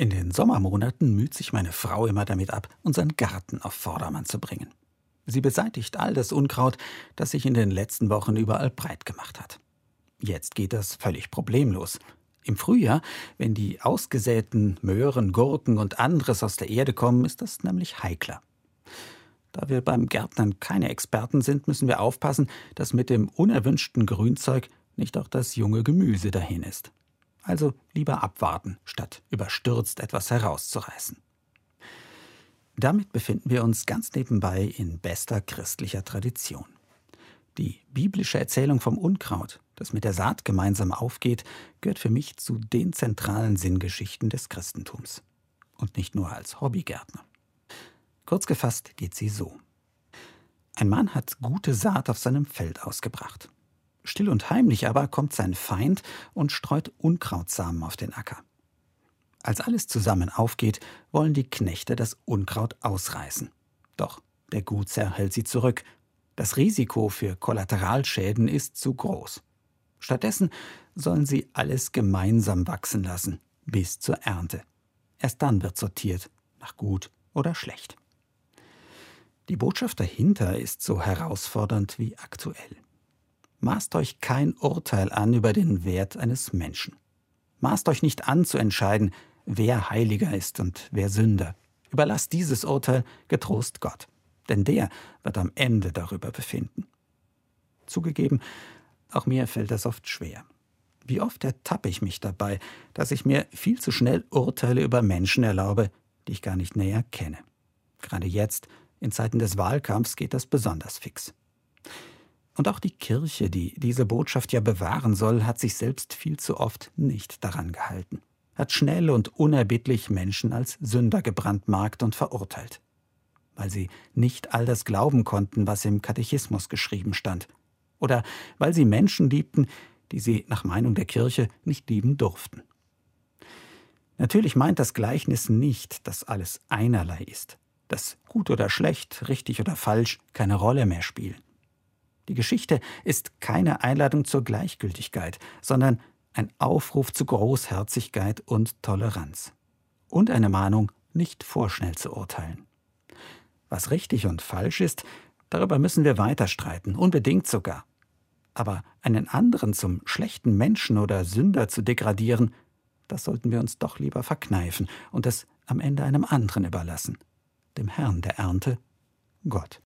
In den Sommermonaten müht sich meine Frau immer damit ab, unseren Garten auf Vordermann zu bringen. Sie beseitigt all das Unkraut, das sich in den letzten Wochen überall breit gemacht hat. Jetzt geht das völlig problemlos. Im Frühjahr, wenn die ausgesäten Möhren, Gurken und anderes aus der Erde kommen, ist das nämlich heikler. Da wir beim Gärtnern keine Experten sind, müssen wir aufpassen, dass mit dem unerwünschten Grünzeug nicht auch das junge Gemüse dahin ist. Also lieber abwarten, statt überstürzt etwas herauszureißen. Damit befinden wir uns ganz nebenbei in bester christlicher Tradition. Die biblische Erzählung vom Unkraut, das mit der Saat gemeinsam aufgeht, gehört für mich zu den zentralen Sinngeschichten des Christentums. Und nicht nur als Hobbygärtner. Kurz gefasst geht sie so. Ein Mann hat gute Saat auf seinem Feld ausgebracht. Still und heimlich aber kommt sein Feind und streut Unkrautsamen auf den Acker. Als alles zusammen aufgeht, wollen die Knechte das Unkraut ausreißen. Doch der Gutsherr hält sie zurück. Das Risiko für Kollateralschäden ist zu groß. Stattdessen sollen sie alles gemeinsam wachsen lassen, bis zur Ernte. Erst dann wird sortiert, nach gut oder schlecht. Die Botschaft dahinter ist so herausfordernd wie aktuell. Maßt euch kein Urteil an über den Wert eines Menschen. Maßt euch nicht an zu entscheiden, wer Heiliger ist und wer Sünder. Überlasst dieses Urteil getrost Gott, denn der wird am Ende darüber befinden. Zugegeben, auch mir fällt das oft schwer. Wie oft ertappe ich mich dabei, dass ich mir viel zu schnell Urteile über Menschen erlaube, die ich gar nicht näher kenne. Gerade jetzt, in Zeiten des Wahlkampfs, geht das besonders fix. Und auch die Kirche, die diese Botschaft ja bewahren soll, hat sich selbst viel zu oft nicht daran gehalten, hat schnell und unerbittlich Menschen als Sünder gebrandmarkt und verurteilt, weil sie nicht all das glauben konnten, was im Katechismus geschrieben stand, oder weil sie Menschen liebten, die sie nach Meinung der Kirche nicht lieben durften. Natürlich meint das Gleichnis nicht, dass alles einerlei ist, dass gut oder schlecht, richtig oder falsch keine Rolle mehr spielen. Die Geschichte ist keine Einladung zur Gleichgültigkeit, sondern ein Aufruf zu Großherzigkeit und Toleranz. Und eine Mahnung, nicht vorschnell zu urteilen. Was richtig und falsch ist, darüber müssen wir weiter streiten, unbedingt sogar. Aber einen anderen zum schlechten Menschen oder Sünder zu degradieren, das sollten wir uns doch lieber verkneifen und es am Ende einem anderen überlassen, dem Herrn der Ernte, Gott.